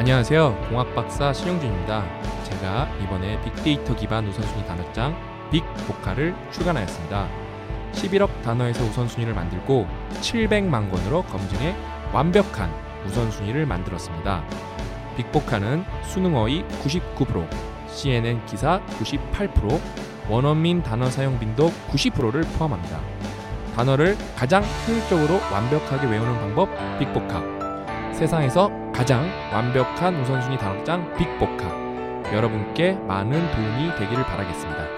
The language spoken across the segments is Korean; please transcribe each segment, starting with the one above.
안녕하세요. 공학박사 신용준입니다. 제가 이번에 빅데이터 기반 우선순위 단어장 빅보카를 출간하였습니다. 11억 단어에서 우선순위를 만들고 700만 권으로 검증해 완벽한 우선순위를 만들었습니다. 빅보카는 수능어휘 99%, CNN 기사 98%, 원어민 단어 사용 빈도 90%를 포함합니다. 단어를 가장 효율적으로 완벽하게 외우는 방법 빅보카. 세상에서 가장 완벽한 우선순위 단어장 빅보카. 여러분께 많은 도움이 되기를 바라겠습니다.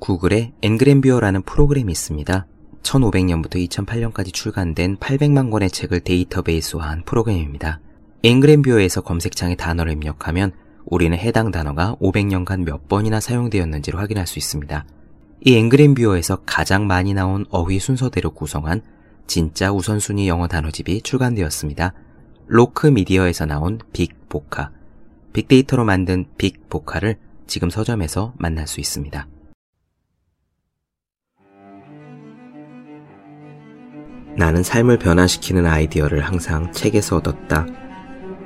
구글에 엔그램뷰어라는 프로그램이 있습니다. 1500년부터 2008년까지 출간된 800만 권의 책을 데이터베이스화한 프로그램입니다. 엔그램뷰어에서 검색창에 단어를 입력하면 우리는 해당 단어가 500년간 몇 번이나 사용되었는지를 확인할 수 있습니다. 이 앵그램뷰어에서 가장 많이 나온 어휘 순서대로 구성한 진짜 우선순위 영어 단어집이 출간되었습니다. 로크 미디어에서 나온 빅보카, 빅데이터로 만든 빅보카를 지금 서점에서 만날 수 있습니다. 나는 삶을 변화시키는 아이디어를 항상 책에서 얻었다.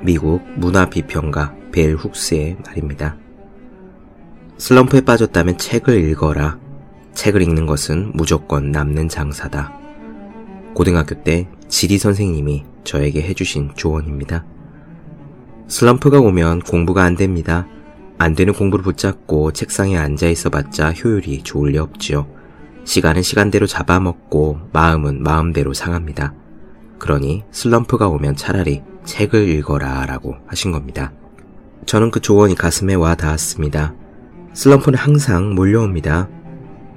미국 문화 비평가 벨 훅스의 말입니다. 슬럼프에 빠졌다면 책을 읽어라. 책을 읽는 것은 무조건 남는 장사다. 고등학교 때 지리 선생님이 저에게 해주신 조언입니다. 슬럼프가 오면 공부가 안 됩니다. 안 되는 공부를 붙잡고 책상에 앉아 있어 봤자 효율이 좋을 리 없지요. 시간은 시간대로 잡아먹고 마음은 마음대로 상합니다. 그러니 슬럼프가 오면 차라리 책을 읽어라 라고 하신 겁니다. 저는 그 조언이 가슴에 와 닿았습니다. 슬럼프는 항상 몰려옵니다.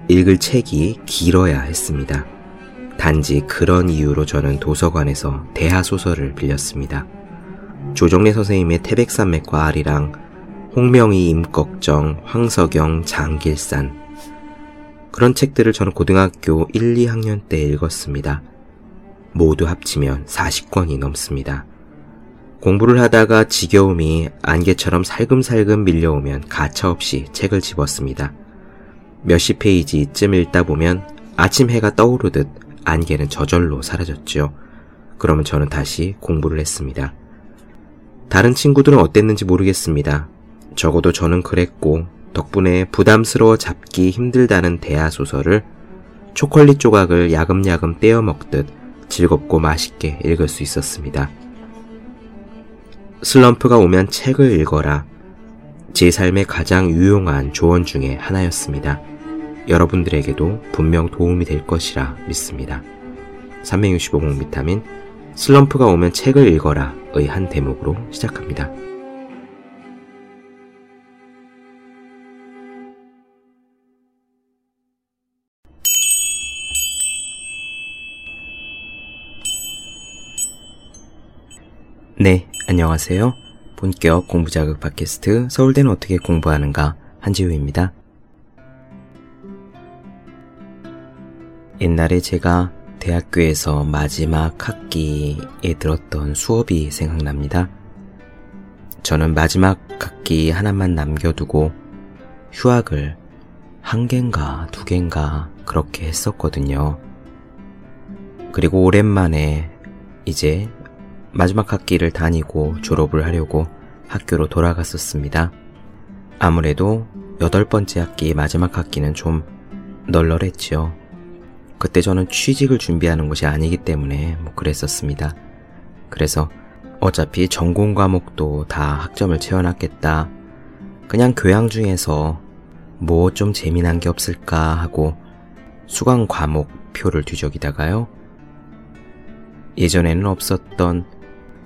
읽을 책이 길어야 했습니다. 단지 그런 이유로 저는 도서관에서 대하 소설을 빌렸습니다. 조정래 선생님의 태백산맥과 아리랑, 홍명희 임꺽정, 황석영, 장길산. 그런 책들을 저는 고등학교 1, 2학년 때 읽었습니다. 모두 합치면 40권이 넘습니다. 공부를 하다가 지겨움이 안개처럼 살금살금 밀려오면 가차없이 책을 집었습니다. 몇십 페이지쯤 읽다 보면 아침 해가 떠오르듯 안개는 저절로 사라졌죠. 그러면 저는 다시 공부를 했습니다. 다른 친구들은 어땠는지 모르겠습니다. 적어도 저는 그랬고 덕분에 부담스러워 잡기 힘들다는 대하 소설을 초콜릿 조각을 야금야금 떼어 먹듯 즐겁고 맛있게 읽을 수 있었습니다. 슬럼프가 오면 책을 읽어라. 제 삶의 가장 유용한 조언 중에 하나였습니다. 여러분들에게도 분명 도움이 될 것이라 믿습니다. 365공 비타민 슬럼프가 오면 책을 읽어라 의 한 대목으로 시작합니다. 네, 안녕하세요. 본격 공부 자극 팟캐스트 서울대는 어떻게 공부하는가 한지우입니다. 옛날에 제가 대학교에서 마지막 학기에 들었던 수업이 생각납니다. 저는 마지막 학기 하나만 남겨두고 휴학을 한 갠가 두 갠가 그렇게 했었거든요. 그리고 오랜만에 이제 마지막 학기를 다니고 졸업을 하려고 학교로 돌아갔었습니다. 아무래도 여덟 번째 학기 마지막 학기는 좀 널널했지요. 그때 저는 취직을 준비하는 것이 아니기 때문에 뭐 그랬었습니다. 그래서 어차피 전공 과목도 다 학점을 채워놨겠다. 그냥 교양 중에서 뭐 좀 재미난 게 없을까 하고 수강 과목 표를 뒤적이다가요. 예전에는 없었던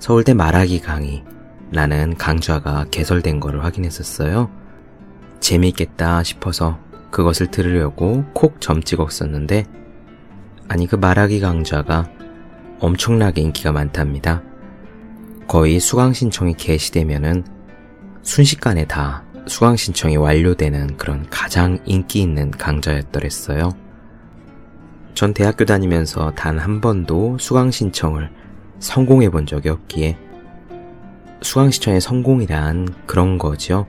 서울대 말하기 강의라는 강좌가 개설된 거를 확인했었어요. 재미있겠다 싶어서 그것을 들으려고 콕 점 찍었었는데 아니 그 말하기 강좌가 엄청나게 인기가 많답니다. 거의 수강 신청이 개시되면은 순식간에 다 수강 신청이 완료되는 그런 가장 인기 있는 강좌였더랬어요. 전 대학교 다니면서 단 한 번도 수강 신청을 성공해 본 적이 없기에 수강 신청의 성공이란 그런 거죠.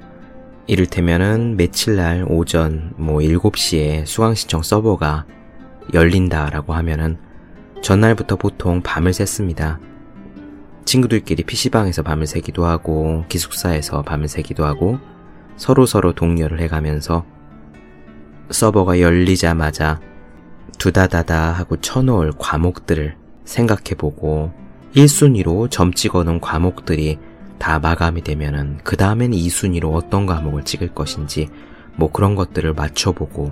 이를테면은 며칠 날 오전 뭐 7시에 수강 신청 서버가 열린다라고 하면은 전날부터 보통 밤을 샜습니다. 친구들끼리 PC방에서 밤을 새기도 하고 기숙사에서 밤을 새기도 하고 서로서로 독려를 해가면서 서버가 열리자마자 두다다다 하고 쳐놓을 과목들을 생각해보고 1순위로 점 찍어놓은 과목들이 다 마감이 되면은 그 다음엔 2순위로 어떤 과목을 찍을 것인지 뭐 그런 것들을 맞춰보고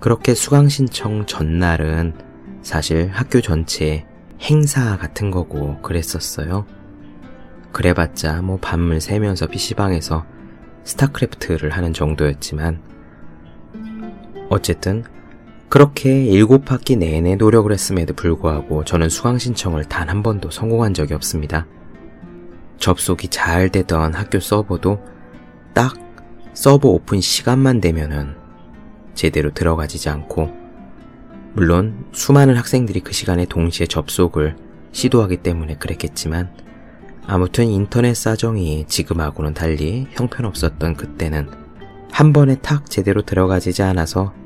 그렇게 수강 신청 전날은 사실 학교 전체에 행사 같은 거고 그랬었어요. 그래봤자 뭐 밤을 새면서 PC방에서 스타크래프트를 하는 정도였지만 어쨌든 그렇게 일곱 학기 내내 노력을 했음에도 불구하고 저는 수강 신청을 단 한 번도 성공한 적이 없습니다. 접속이 잘 되던 학교 서버도 딱 서버 오픈 시간만 되면은 제대로 들어가지지 않고 물론 수많은 학생들이 그 시간에 동시에 접속을 시도하기 때문에 그랬겠지만 아무튼 인터넷 사정이 지금하고는 달리 형편없었던 그때는 한 번에 탁 제대로 들어가지지 않아서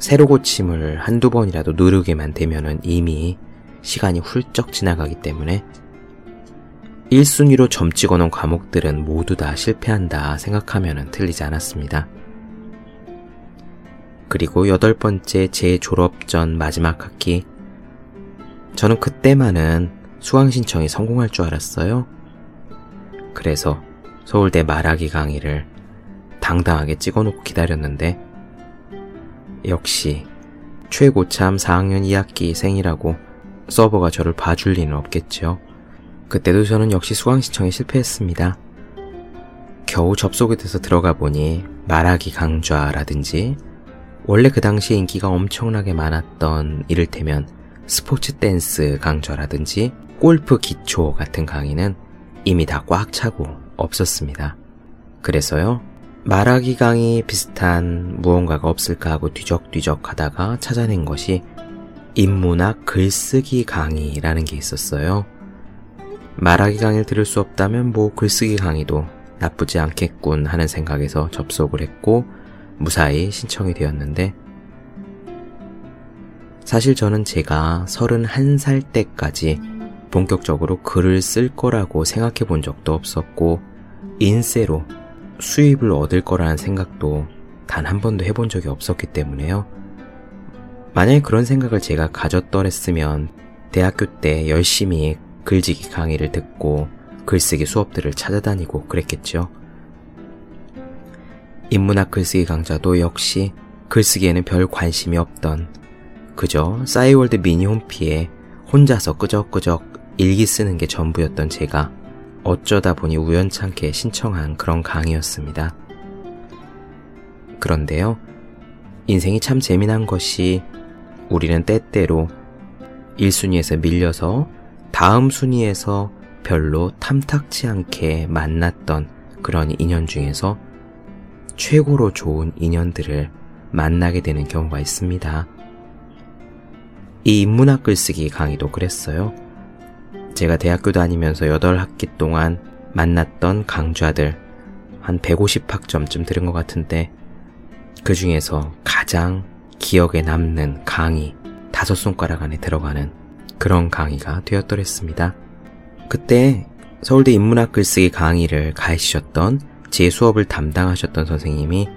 새로 고침을 한두 번이라도 누르게만 되면은 이미 시간이 훌쩍 지나가기 때문에 1순위로 점 찍어 놓은 과목들은 모두 다 실패한다 생각하면 틀리지 않았습니다. 그리고 여덟 번째 제 졸업 전 마지막 학기. 저는 그때만은 수강 신청이 성공할 줄 알았어요. 그래서 서울대 말하기 강의를 당당하게 찍어놓고 기다렸는데, 역시 최고참 4학년 2학기 생이라고 서버가 저를 봐줄 리는 없겠죠. 그때도 저는 역시 수강 신청에 실패했습니다. 겨우 접속이 돼서 들어가 보니 말하기 강좌라든지 원래 그 당시에 인기가 엄청나게 많았던 이를테면 스포츠 댄스 강좌라든지 골프 기초 같은 강의는 이미 다 꽉 차고 없었습니다. 그래서요, 말하기 강의 비슷한 무언가가 없을까 하고 뒤적뒤적 하다가 찾아낸 것이 인문학 글쓰기 강의라는 게 있었어요. 말하기 강의를 들을 수 없다면 뭐 글쓰기 강의도 나쁘지 않겠군 하는 생각에서 접속을 했고 무사히 신청이 되었는데 사실 저는 제가 31살 때까지 본격적으로 글을 쓸 거라고 생각해 본 적도 없었고 인세로 수입을 얻을 거라는 생각도 단 한 번도 해본 적이 없었기 때문에요. 만약에 그런 생각을 제가 가졌더랬으면 대학교 때 열심히 글짓기 강의를 듣고 글쓰기 수업들을 찾아다니고 그랬겠죠. 인문학 글쓰기 강좌도 역시 글쓰기에는 별 관심이 없던 그저 싸이월드 미니 홈피에 혼자서 끄적끄적 일기 쓰는 게 전부였던 제가 어쩌다 보니 우연찮게 신청한 그런 강의였습니다. 그런데요, 인생이 참 재미난 것이 우리는 때때로 1순위에서 밀려서 다음 순위에서 별로 탐탁치 않게 만났던 그런 인연 중에서 최고로 좋은 인연들을 만나게 되는 경우가 있습니다. 이 인문학 글쓰기 강의도 그랬어요. 제가 대학교 다니면서 8학기 동안 만났던 강좌들 한 150학점쯤 들은 것 같은데 그 중에서 가장 기억에 남는 강의 다섯 손가락 안에 들어가는 그런 강의가 되었더랬습니다. 그때 서울대 인문학 글쓰기 강의를 가르치셨던 제 수업을 담당하셨던 선생님이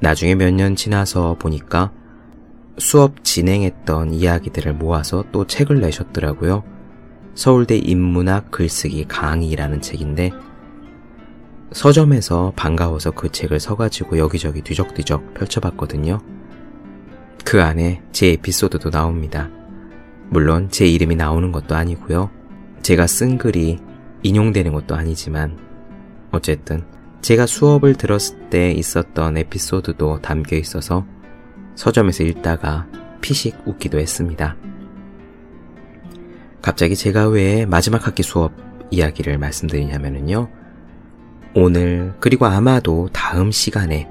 나중에 몇 년 지나서 보니까 수업 진행했던 이야기들을 모아서 또 책을 내셨더라고요. 서울대 인문학 글쓰기 강의라는 책인데 서점에서 반가워서 그 책을 서가지고 여기저기 뒤적뒤적 펼쳐봤거든요. 그 안에 제 에피소드도 나옵니다. 물론 제 이름이 나오는 것도 아니고요. 제가 쓴 글이 인용되는 것도 아니지만 어쨌든 제가 수업을 들었을 때 있었던 에피소드도 담겨 있어서 서점에서 읽다가 피식 웃기도 했습니다. 갑자기 제가 왜 마지막 학기 수업 이야기를 말씀드리냐면요. 오늘 그리고 아마도 다음 시간에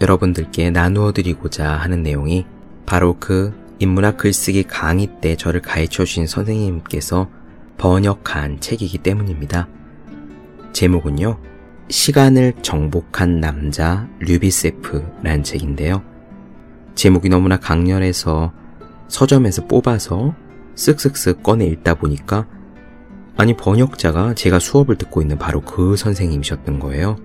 여러분들께 나누어 드리고자 하는 내용이 바로 그 인문학 글쓰기 강의 때 저를 가르쳐 주신 선생님께서 번역한 책이기 때문입니다. 제목은요. 시간을 정복한 남자 류비세프라는 책인데요. 제목이 너무나 강렬해서 서점에서 뽑아서 쓱쓱쓱 꺼내 읽다 보니까 아니 번역자가 제가 수업을 듣고 있는 바로 그 선생님이셨던 거예요.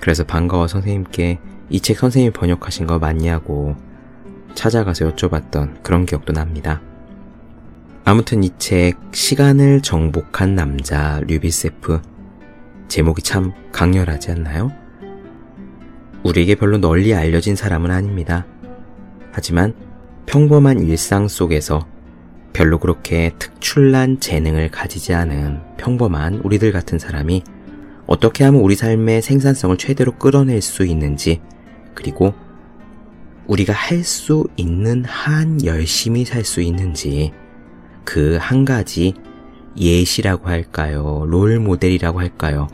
그래서 반가워 선생님께 이 책 선생님이 번역하신 거 맞냐고 찾아가서 여쭤봤던 그런 기억도 납니다. 아무튼 이 책 시간을 정복한 남자 류비세프 제목이 참 강렬하지 않나요? 우리에게 별로 널리 알려진 사람은 아닙니다. 하지만 평범한 일상 속에서 별로 그렇게 특출난 재능을 가지지 않은 평범한 우리들 같은 사람이 어떻게 하면 우리 삶의 생산성을 최대로 끌어낼 수 있는지, 그리고 우리가 할 수 있는 한 열심히 살 수 있는지, 그 한 가지 예시라고 할까요? 롤 모델이라고 할까요?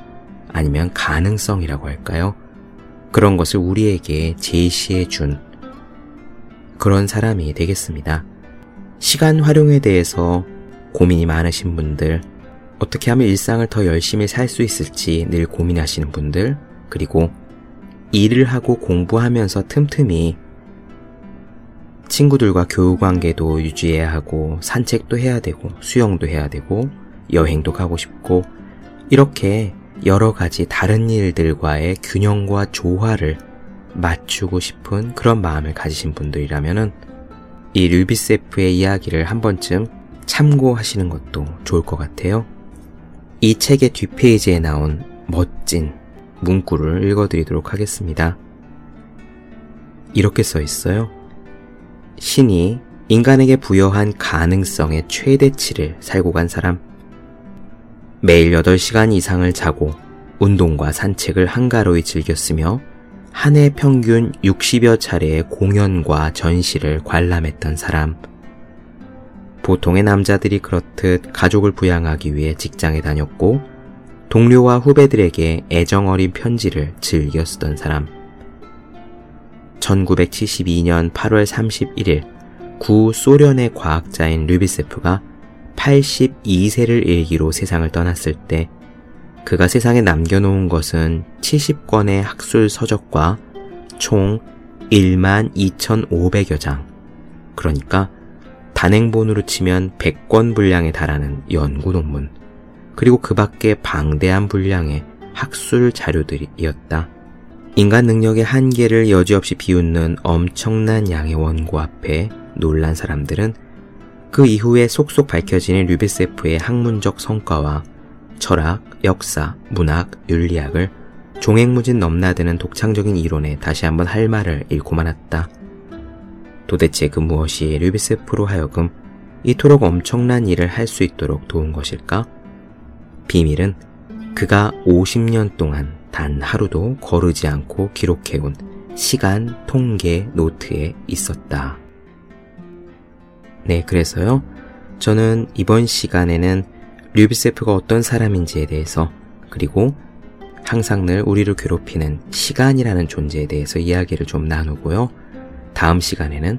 아니면 가능성이라고 할까요? 그런 것을 우리에게 제시해 준 그런 사람이 되겠습니다. 시간 활용에 대해서 고민이 많으신 분들, 어떻게 하면 일상을 더 열심히 살 수 있을지 늘 고민하시는 분들, 그리고 일을 하고 공부하면서 틈틈이 친구들과 교우 관계도 유지해야 하고, 산책도 해야 되고, 수영도 해야 되고, 여행도 가고 싶고, 이렇게 여러 가지 다른 일들과의 균형과 조화를 맞추고 싶은 그런 마음을 가지신 분들이라면은 이 류비세프의 이야기를 한 번쯤 참고하시는 것도 좋을 것 같아요. 이 책의 뒷페이지에 나온 멋진 문구를 읽어드리도록 하겠습니다. 이렇게 써 있어요. 신이 인간에게 부여한 가능성의 최대치를 살고 간 사람. 매일 8시간 이상을 자고 운동과 산책을 한가로이 즐겼으며 한 해 평균 60여 차례의 공연과 전시를 관람했던 사람. 보통의 남자들이 그렇듯 가족을 부양하기 위해 직장에 다녔고 동료와 후배들에게 애정 어린 편지를 즐겨 쓰던 사람. 1972년 8월 31일 구 소련의 과학자인 류비세프가 82세를 일기로 세상을 떠났을 때 그가 세상에 남겨놓은 것은 70권의 학술 서적과 총 1만 2,500여 장. 그러니까 단행본으로 치면 100권 분량에 달하는 연구 논문. 그리고 그 밖에 방대한 분량의 학술 자료들이었다. 인간 능력의 한계를 여지없이 비웃는 엄청난 양의 원고 앞에 놀란 사람들은 그 이후에 속속 밝혀지는 류베세프의 학문적 성과와 철학, 역사, 문학, 윤리학을 종횡무진 넘나드는 독창적인 이론에 다시 한번 할 말을 잃고 말았다. 도대체 그 무엇이 류비세프로 하여금 이토록 엄청난 일을 할 수 있도록 도운 것일까? 비밀은 그가 50년 동안 단 하루도 거르지 않고 기록해온 시간 통계 노트에 있었다. 네, 그래서요. 저는 이번 시간에는 류비세프가 어떤 사람인지에 대해서 그리고 항상 늘 우리를 괴롭히는 시간이라는 존재에 대해서 이야기를 좀 나누고요. 다음 시간에는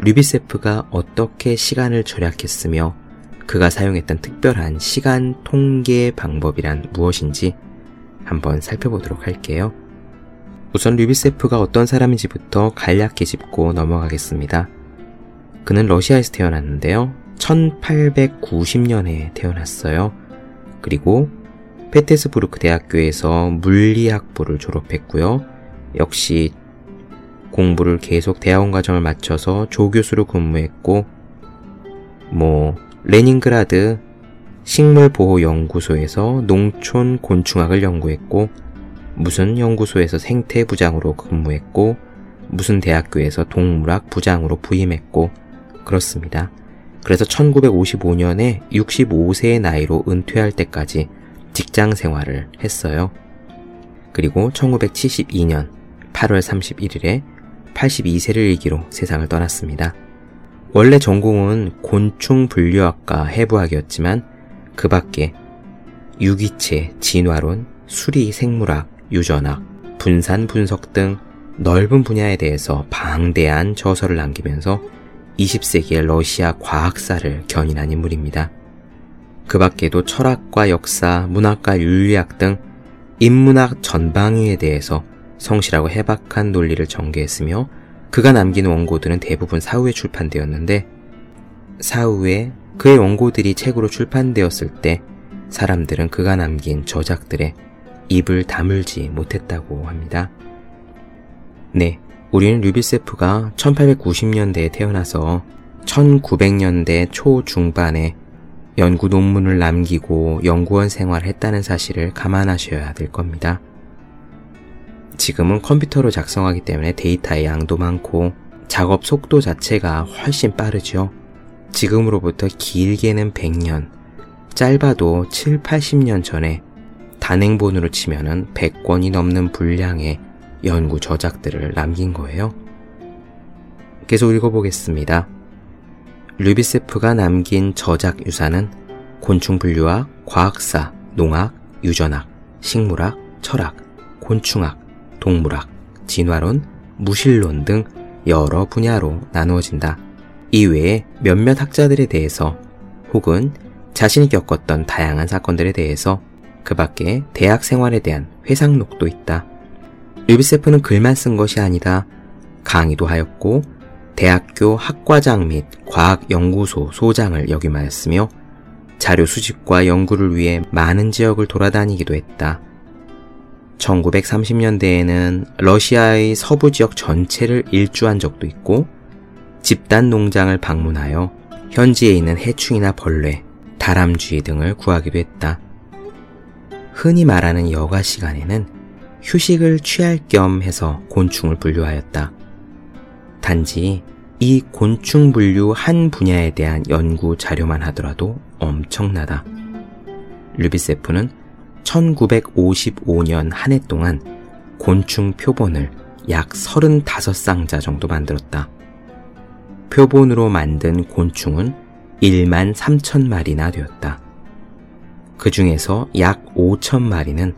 류비세프가 어떻게 시간을 절약했으며 그가 사용했던 특별한 시간 통계 방법이란 무엇인지 한번 살펴보도록 할게요. 우선 류비셰프가 어떤 사람인지부터 간략히 짚고 넘어가겠습니다. 그는 러시아에서 태어났는데요. 1890년에 태어났어요. 그리고 페테스부르크 대학교에서 물리학부를 졸업했고요. 역시 공부를 계속 대학원 과정을 마쳐서 조교수로 근무했고, 뭐, 레닌그라드 식물보호연구소에서 농촌 곤충학을 연구했고, 무슨 연구소에서 생태부장으로 근무했고, 무슨 대학교에서 동물학 부장으로 부임했고, 그렇습니다. 그래서 1955년에 65세의 나이로 은퇴할 때까지 직장 생활을 했어요. 그리고 1972년 8월 31일에 82세를 일기로 세상을 떠났습니다. 원래 전공은 곤충 분류학과 해부학이었지만 그 밖에 유기체, 진화론, 수리 생물학, 유전학, 분산 분석 등 넓은 분야에 대해서 방대한 저서를 남기면서 20세기의 러시아 과학사를 견인한 인물입니다. 그 밖에도 철학과 역사, 문학과 윤리학 등 인문학 전방위에 대해서 성실하고 해박한 논리를 전개했으며 그가 남긴 원고들은 대부분 사후에 출판되었는데 사후에 그의 원고들이 책으로 출판되었을 때 사람들은 그가 남긴 저작들에 입을 다물지 못했다고 합니다. 네, 우리는 류비세프가 1890년대에 태어나서 1900년대 초중반에 연구 논문을 남기고 연구원 생활을 했다는 사실을 감안하셔야 될 겁니다. 지금은 컴퓨터로 작성하기 때문에 데이터의 양도 많고 작업 속도 자체가 훨씬 빠르죠. 지금으로부터 길게는 100년, 짧아도 7, 80년 전에 단행본으로 치면은 100권이 넘는 분량의 연구 저작들을 남긴 거예요. 계속 읽어보겠습니다. 류비세프가 남긴 저작 유산은 곤충 분류학, 과학사, 농학, 유전학, 식물학, 철학, 곤충학, 동물학, 진화론, 무실론 등 여러 분야로 나누어진다. 이외에 몇몇 학자들에 대해서 혹은 자신이 겪었던 다양한 사건들에 대해서 그 밖에 대학 생활에 대한 회상록도 있다. 류비세프는 글만 쓴 것이 아니다. 강의도 하였고 대학교 학과장 및 과학연구소 소장을 역임하였으며 자료 수집과 연구를 위해 많은 지역을 돌아다니기도 했다. 1930년대에는 러시아의 서부 지역 전체를 일주한 적도 있고 집단 농장을 방문하여 현지에 있는 해충이나 벌레, 다람쥐 등을 구하기도 했다. 흔히 말하는 여가 시간에는 휴식을 취할 겸 해서 곤충을 분류하였다. 단지 이 곤충 분류 한 분야에 대한 연구 자료만 하더라도 엄청나다. 르비세프는 1955년 한 해 동안 곤충 표본을 약 35쌍자 정도 만들었다. 표본으로 만든 곤충은 1만 3천 마리나 되었다. 그 중에서 약 5천 마리는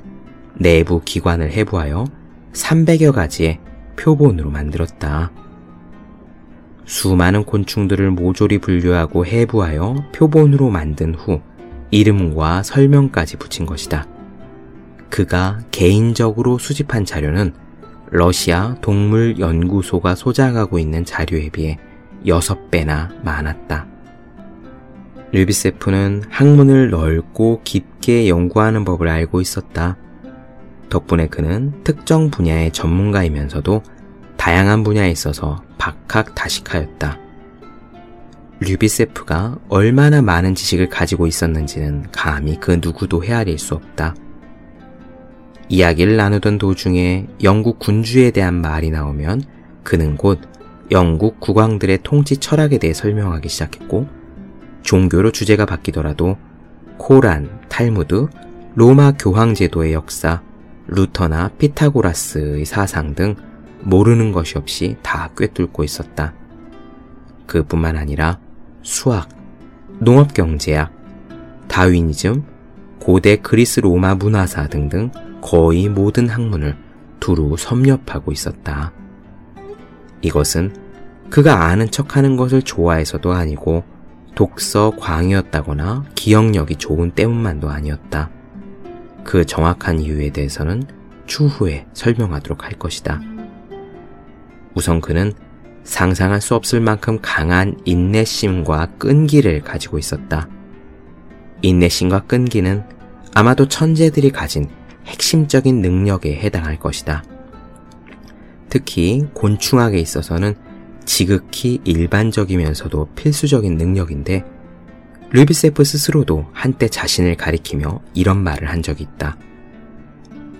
내부 기관을 해부하여 300여 가지의 표본으로 만들었다. 수많은 곤충들을 모조리 분류하고 해부하여 표본으로 만든 후 이름과 설명까지 붙인 것이다. 그가 개인적으로 수집한 자료는 러시아 동물연구소가 소장하고 있는 자료에 비해 6배나 많았다. 르비세프는 학문을 넓고 깊게 연구하는 법을 알고 있었다. 덕분에 그는 특정 분야의 전문가이면서도 다양한 분야에 있어서 박학다식하였다. 류비세프가 얼마나 많은 지식을 가지고 있었는지는 감히 그 누구도 헤아릴 수 없다. 이야기를 나누던 도중에 영국 군주에 대한 말이 나오면 그는 곧 영국 국왕들의 통치 철학에 대해 설명하기 시작했고 종교로 주제가 바뀌더라도 코란, 탈무드, 로마 교황 제도의 역사, 루터나 피타고라스의 사상 등 모르는 것이 없이 다 꿰뚫고 있었다. 그뿐만 아니라 수학, 농업경제학, 다윈이즘, 고대 그리스 로마 문화사 등등 거의 모든 학문을 두루 섭렵하고 있었다. 이것은 그가 아는 척 하는 것을 좋아해서도 아니고 독서 광이었다거나 기억력이 좋은 때문만도 아니었다. 그 정확한 이유에 대해서는 추후에 설명하도록 할 것이다. 우선 그는 상상할 수 없을 만큼 강한 인내심과 끈기를 가지고 있었다. 인내심과 끈기는 아마도 천재들이 가진 핵심적인 능력에 해당할 것이다. 특히 곤충학에 있어서는 지극히 일반적이면서도 필수적인 능력인데 르비세프 스스로도 한때 자신을 가리키며 이런 말을 한 적이 있다.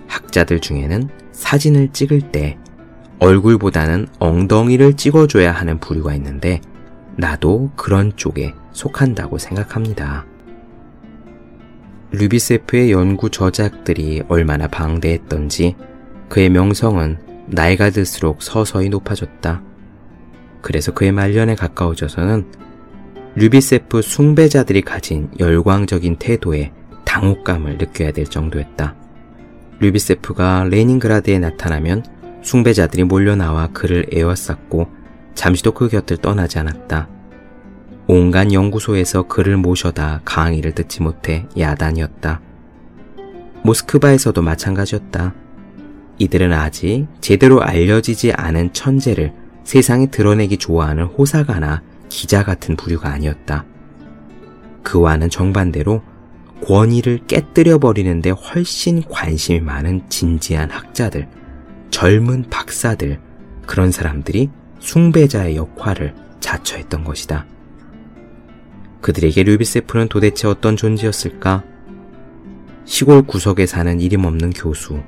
학자들 중에는 사진을 찍을 때 얼굴보다는 엉덩이를 찍어줘야 하는 부류가 있는데 나도 그런 쪽에 속한다고 생각합니다. 르비세프의 연구 저작들이 얼마나 방대했던지 그의 명성은 나이가 들수록 서서히 높아졌다. 그래서 그의 말년에 가까워져서는 류비세프 숭배자들이 가진 열광적인 태도에 당혹감을 느껴야 될 정도였다. 류비세프가 레닌그라드에 나타나면 숭배자들이 몰려나와 그를 에워쌌고 잠시도 그 곁을 떠나지 않았다. 온갖 연구소에서 그를 모셔다 강의를 듣지 못해 야단이었다. 모스크바에서도 마찬가지였다. 이들은 아직 제대로 알려지지 않은 천재를 세상에 드러내기 좋아하는 호사가나 기자 같은 부류가 아니었다. 그와는 정반대로 권위를 깨뜨려 버리는데 훨씬 관심이 많은 진지한 학자들, 젊은 박사들, 그런 사람들이 숭배자의 역할을 자처했던 것이다. 그들에게 류비세프는 도대체 어떤 존재였을까? 시골 구석에 사는 이름 없는 교수.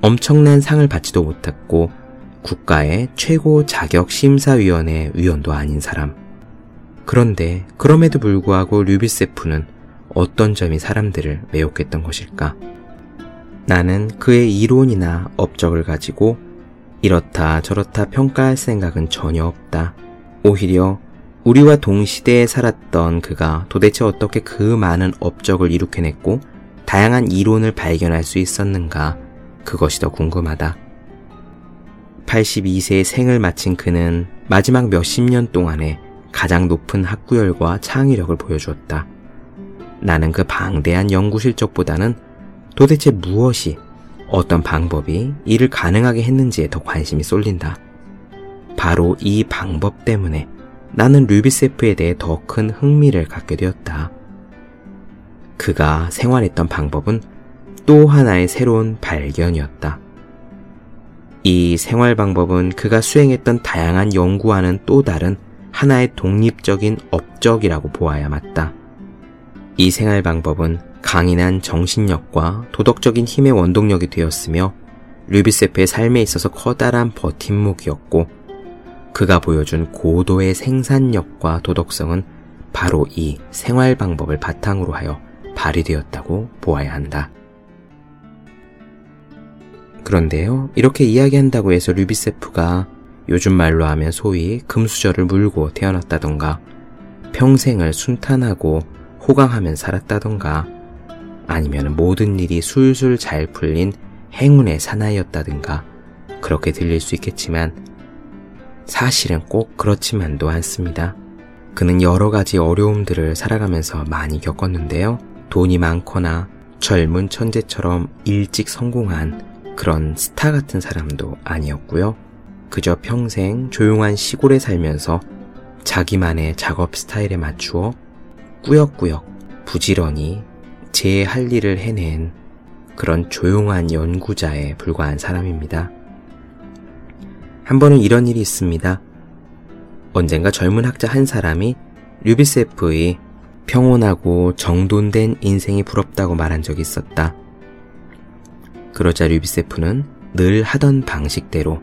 엄청난 상을 받지도 못했고 국가의 최고 자격 심사위원회 위원도 아닌 사람. 그런데 그럼에도 불구하고 류비세프는 어떤 점이 사람들을 매혹했던 것일까? 나는 그의 이론이나 업적을 가지고 이렇다 저렇다 평가할 생각은 전혀 없다. 오히려 우리와 동시대에 살았던 그가 도대체 어떻게 그 많은 업적을 이룩해냈고 다양한 이론을 발견할 수 있었는가 그것이 더 궁금하다. 82세의 생을 마친 그는 마지막 몇십 년 동안에 가장 높은 학구열과 창의력을 보여주었다. 나는 그 방대한 연구 실적보다는 도대체 무엇이 어떤 방법이 이를 가능하게 했는지에 더 관심이 쏠린다. 바로 이 방법 때문에 나는 류비세프에 대해 더 큰 흥미를 갖게 되었다. 그가 생활했던 방법은 또 하나의 새로운 발견이었다. 이 생활 방법은 그가 수행했던 다양한 연구와는 또 다른 하나의 독립적인 업적이라고 보아야 맞다. 이 생활 방법은 강인한 정신력과 도덕적인 힘의 원동력이 되었으며 류비세프의 삶에 있어서 커다란 버팀목이었고 그가 보여준 고도의 생산력과 도덕성은 바로 이 생활 방법을 바탕으로 하여 발휘되었다고 보아야 한다. 그런데요, 이렇게 이야기한다고 해서 류비세프가 요즘 말로 하면 소위 금수저를 물고 태어났다던가 평생을 순탄하고 호강하면 살았다던가 아니면 모든 일이 술술 잘 풀린 행운의 사나이였다든가 그렇게 들릴 수 있겠지만 사실은 꼭 그렇지만도 않습니다. 그는 여러 가지 어려움들을 살아가면서 많이 겪었는데요. 돈이 많거나 젊은 천재처럼 일찍 성공한 그런 스타 같은 사람도 아니었고요. 그저 평생 조용한 시골에 살면서 자기만의 작업 스타일에 맞추어 꾸역꾸역 부지런히 제 할 일을 해낸 그런 조용한 연구자에 불과한 사람입니다. 한 번은 이런 일이 있습니다. 언젠가 젊은 학자 한 사람이 류비세프의 평온하고 정돈된 인생이 부럽다고 말한 적이 있었다. 그러자 류비세프는 늘 하던 방식대로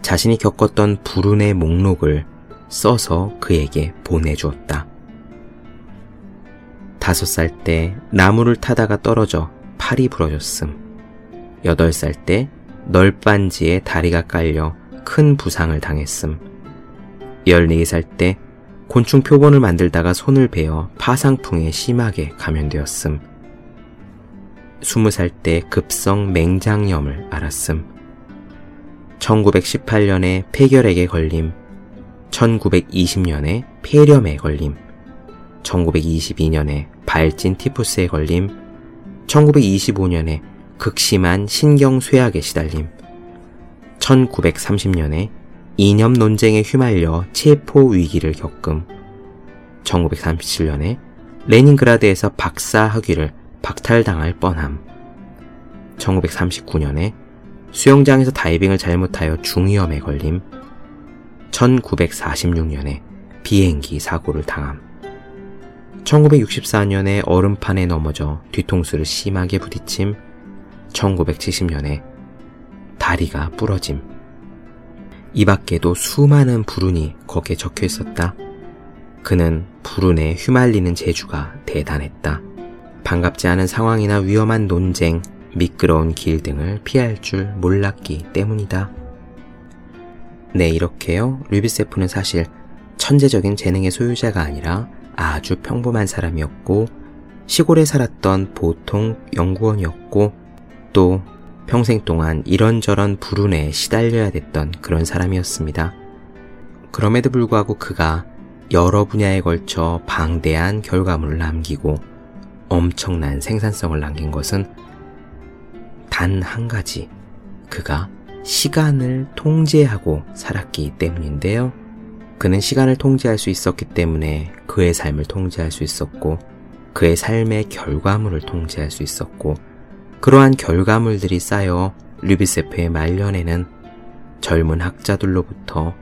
자신이 겪었던 불운의 목록을 써서 그에게 보내주었다. 다섯 살 때 나무를 타다가 떨어져 팔이 부러졌음. 여덟 살 때 널빤지에 다리가 깔려 큰 부상을 당했음. 열네 살 때 곤충 표본을 만들다가 손을 베어 파상풍에 심하게 감염되었음. 스무 살때 급성 맹장염을 앓았음. 1918년에 폐결핵에 걸림, 1920년에 폐렴에 걸림, 1922년에 발진 티푸스에 걸림, 1925년에 극심한 신경쇠약에 시달림, 1930년에 이념 논쟁에 휘말려 체포 위기를 겪음, 1937년에 레닌그라드에서 박사 학위를 박탈당할 뻔함, 1939년에 수영장에서 다이빙을 잘못하여 중위험에 걸림, 1946년에 비행기 사고를 당함. 1964년에 얼음판에 넘어져 뒤통수를 심하게 부딪힘, 1970년에 다리가 부러짐. 이 밖에도 수많은 불운이 거기에 적혀 있었다. 그는 불운에 휘말리는 재주가 대단했다. 반갑지 않은 상황이나 위험한 논쟁, 미끄러운 길 등을 피할 줄 몰랐기 때문이다. 네, 이렇게요. 류비세프는 사실 천재적인 재능의 소유자가 아니라 아주 평범한 사람이었고, 시골에 살았던 보통 연구원이었고, 또 평생 동안 이런저런 불운에 시달려야 됐던 그런 사람이었습니다. 그럼에도 불구하고 그가 여러 분야에 걸쳐 방대한 결과물을 남기고 엄청난 생산성을 남긴 것은 단 한 가지. 그가 시간을 통제하고 살았기 때문인데요. 그는 시간을 통제할 수 있었기 때문에 그의 삶을 통제할 수 있었고, 그의 삶의 결과물을 통제할 수 있었고, 그러한 결과물들이 쌓여 류비세프의 말년에는 젊은 학자들로부터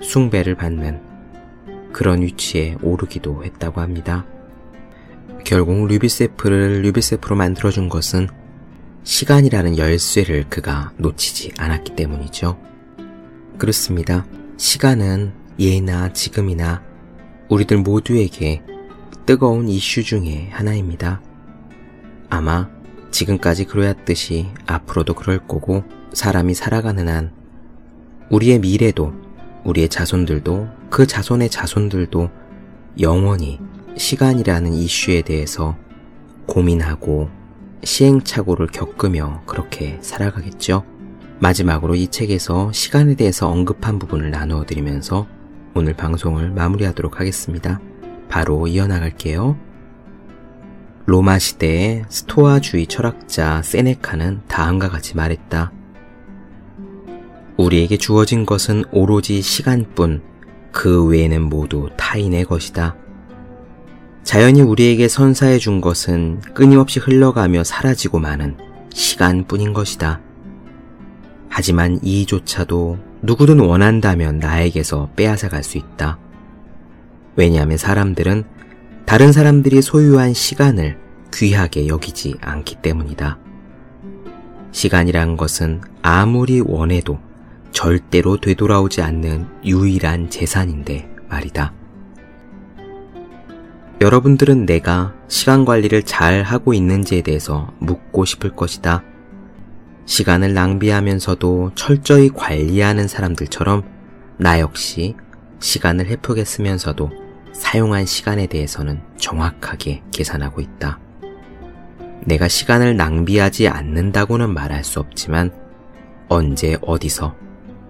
숭배를 받는 그런 위치에 오르기도 했다고 합니다. 결국 류비세프를 류비세프로 만들어준 것은 시간이라는 열쇠를 그가 놓치지 않았기 때문이죠. 그렇습니다. 시간은 예나 지금이나 우리들 모두에게 뜨거운 이슈 중의 하나입니다. 아마 지금까지 그러했듯이 앞으로도 그럴 거고 사람이 살아가는 한 우리의 미래도 우리의 자손들도 그 자손의 자손들도 영원히 시간이라는 이슈에 대해서 고민하고 시행착오를 겪으며 그렇게 살아가겠죠. 마지막으로 이 책에서 시간에 대해서 언급한 부분을 나누어 드리면서 오늘 방송을 마무리하도록 하겠습니다. 바로 이어나갈게요. 로마 시대의 스토아주의 철학자 세네카는 다음과 같이 말했다. 우리에게 주어진 것은 오로지 시간뿐 그 외에는 모두 타인의 것이다. 자연이 우리에게 선사해 준 것은 끊임없이 흘러가며 사라지고 마는 시간뿐인 것이다. 하지만 이조차도 누구든 원한다면 나에게서 빼앗아 갈 수 있다. 왜냐하면 사람들은 다른 사람들이 소유한 시간을 귀하게 여기지 않기 때문이다. 시간이란 것은 아무리 원해도 절대로 되돌아오지 않는 유일한 재산인데 말이다. 여러분들은 내가 시간 관리를 잘 하고 있는지에 대해서 묻고 싶을 것이다. 시간을 낭비하면서도 철저히 관리하는 사람들처럼 나 역시 시간을 헤프게 쓰면서도 사용한 시간에 대해서는 정확하게 계산하고 있다. 내가 시간을 낭비하지 않는다고는 말할 수 없지만 언제 어디서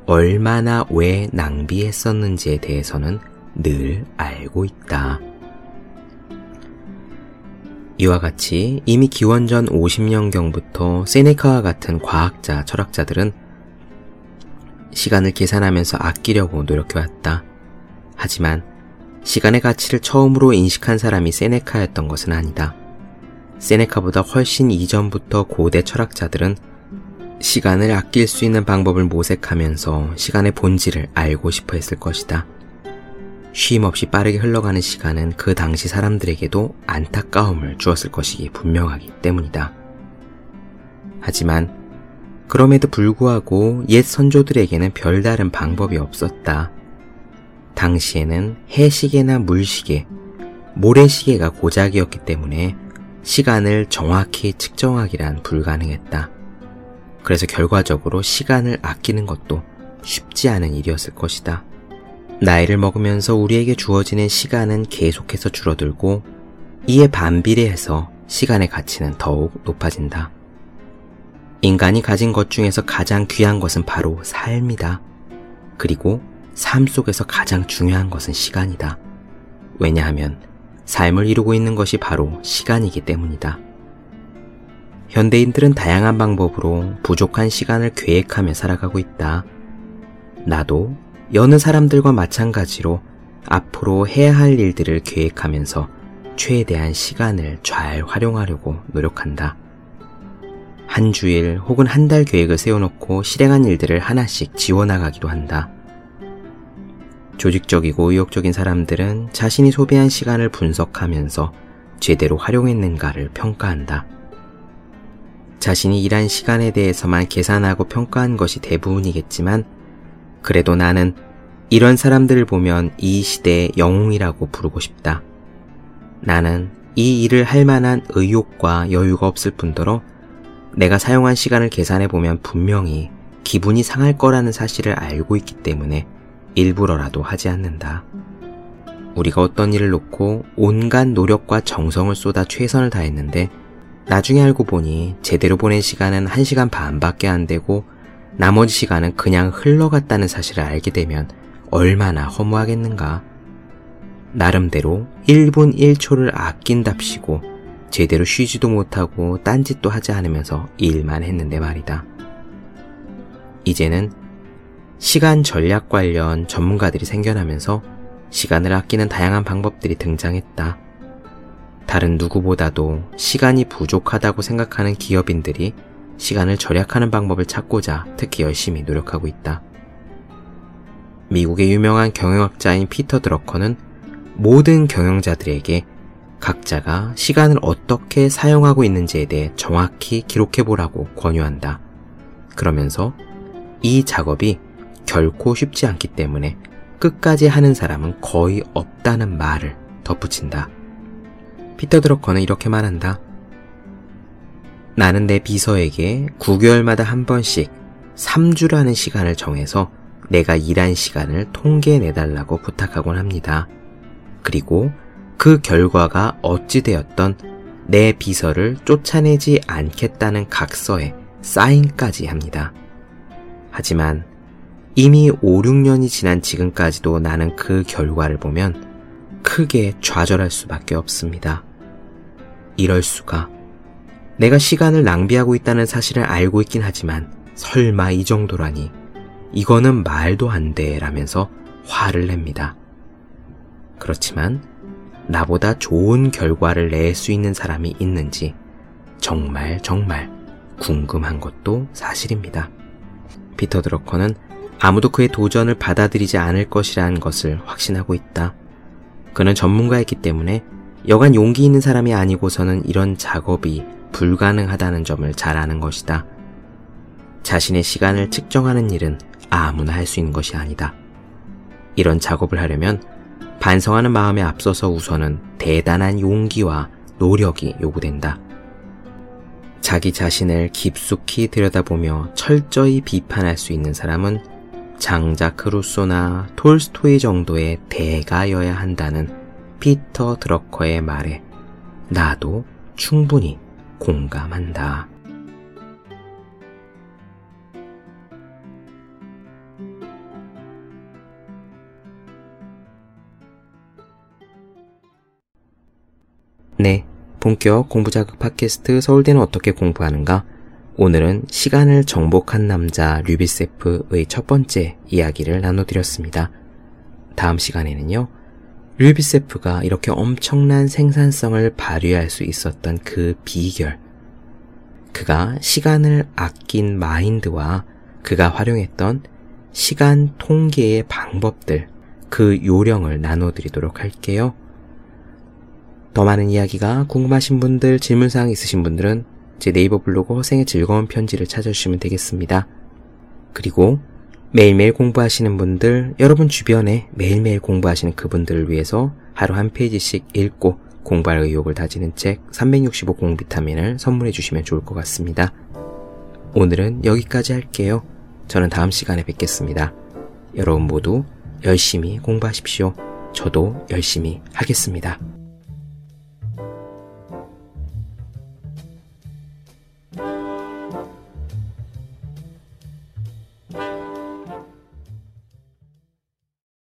얼마나 왜 낭비했었는지에 대해서는 늘 알고 있다. 이와 같이 이미 기원전 50년경부터 세네카와 같은 과학자, 철학자들은 시간을 계산하면서 아끼려고 노력해왔다. 하지만 시간의 가치를 처음으로 인식한 사람이 세네카였던 것은 아니다. 세네카보다 훨씬 이전부터 고대 철학자들은 시간을 아낄 수 있는 방법을 모색하면서 시간의 본질을 알고 싶어 했을 것이다. 쉼 없이 빠르게 흘러가는 시간은 그 당시 사람들에게도 안타까움을 주었을 것이 분명하기 때문이다. 하지만 그럼에도 불구하고 옛 선조들에게는 별다른 방법이 없었다. 당시에는 해시계나 물시계, 모래시계가 고작이었기 때문에 시간을 정확히 측정하기란 불가능했다. 그래서 결과적으로 시간을 아끼는 것도 쉽지 않은 일이었을 것이다. 나이를 먹으면서 우리에게 주어지는 시간은 계속해서 줄어들고 이에 반비례해서 시간의 가치는 더욱 높아진다. 인간이 가진 것 중에서 가장 귀한 것은 바로 삶이다. 그리고 삶 속에서 가장 중요한 것은 시간이다. 왜냐하면 삶을 이루고 있는 것이 바로 시간이기 때문이다. 현대인들은 다양한 방법으로 부족한 시간을 계획하며 살아가고 있다. 나도 여느 사람들과 마찬가지로 앞으로 해야 할 일들을 계획하면서 최대한 시간을 잘 활용하려고 노력한다. 한 주일 혹은 한 달 계획을 세워놓고 실행한 일들을 하나씩 지워나가기도 한다. 조직적이고 의욕적인 사람들은 자신이 소비한 시간을 분석하면서 제대로 활용했는가를 평가한다. 자신이 일한 시간에 대해서만 계산하고 평가한 것이 대부분이겠지만 그래도 나는 이런 사람들을 보면 이 시대의 영웅이라고 부르고 싶다. 나는 이 일을 할 만한 의욕과 여유가 없을 뿐더러 내가 사용한 시간을 계산해 보면 분명히 기분이 상할 거라는 사실을 알고 있기 때문에 일부러라도 하지 않는다. 우리가 어떤 일을 놓고 온갖 노력과 정성을 쏟아 최선을 다했는데 나중에 알고 보니 제대로 보낸 시간은 1시간 반밖에 안 되고 나머지 시간은 그냥 흘러갔다는 사실을 알게 되면 얼마나 허무하겠는가. 나름대로 1분 1초를 아낀답시고 제대로 쉬지도 못하고 딴짓도 하지 않으면서 일만 했는데 말이다. 이제는 시간 전략 관련 전문가들이 생겨나면서 시간을 아끼는 다양한 방법들이 등장했다. 다른 누구보다도 시간이 부족하다고 생각하는 기업인들이 시간을 절약하는 방법을 찾고자 특히 열심히 노력하고 있다. 미국의 유명한 경영학자인 피터 드러커는 모든 경영자들에게 각자가 시간을 어떻게 사용하고 있는지에 대해 정확히 기록해보라고 권유한다. 그러면서 이 작업이 결코 쉽지 않기 때문에 끝까지 하는 사람은 거의 없다는 말을 덧붙인다. 피터 드러커는 이렇게 말한다. 나는 내 비서에게 9개월마다 한 번씩 3주라는 시간을 정해서 내가 일한 시간을 통계내달라고 부탁하곤 합니다. 그리고 그 결과가 어찌되었던 내 비서를 쫓아내지 않겠다는 각서에 사인까지 합니다. 하지만 이미 5, 6년이 지난 지금까지도 나는 그 결과를 보면 크게 좌절할 수밖에 없습니다. 이럴 수가. 내가 시간을 낭비하고 있다는 사실을 알고 있긴 하지만 설마 이 정도라니. 이거는 말도 안 돼 라면서 화를 냅니다. 그렇지만 나보다 좋은 결과를 낼 수 있는 사람이 있는지 정말 정말 궁금한 것도 사실입니다. 피터 드러커는 아무도 그의 도전을 받아들이지 않을 것이라는 것을 확신하고 있다. 그는 전문가였기 때문에 여간 용기 있는 사람이 아니고서는 이런 작업이 불가능하다는 점을 잘 아는 것이다. 자신의 시간을 측정하는 일은 아무나 할 수 있는 것이 아니다. 이런 작업을 하려면 반성하는 마음에 앞서서 우선은 대단한 용기와 노력이 요구된다. 자기 자신을 깊숙이 들여다보며 철저히 비판할 수 있는 사람은 장자크 루소나 톨스토이 정도의 대가여야 한다는 피터 드러커의 말에 나도 충분히 공감한다. 네, 본격 공부자극 팟캐스트 서울대는 어떻게 공부하는가? 오늘은 시간을 정복한 남자 류비세프의 첫 번째 이야기를 나눠드렸습니다. 다음 시간에는요, 류비세프가 이렇게 엄청난 생산성을 발휘할 수 있었던 그 비결, 그가 시간을 아낀 마인드와 그가 활용했던 시간 통계의 방법들, 그 요령을 나눠드리도록 할게요. 더 많은 이야기가 궁금하신 분들, 질문사항 있으신 분들은 제 네이버 블로그 허생의 즐거운 편지를 찾아주시면 되겠습니다. 그리고 매일매일 공부하시는 분들, 여러분 주변에 매일매일 공부하시는 그분들을 위해서 하루 한 페이지씩 읽고 공부할 의욕을 다지는 책 365 공비타민을 선물해 주시면 좋을 것 같습니다. 오늘은 여기까지 할게요. 저는 다음 시간에 뵙겠습니다. 여러분 모두 열심히 공부하십시오. 저도 열심히 하겠습니다.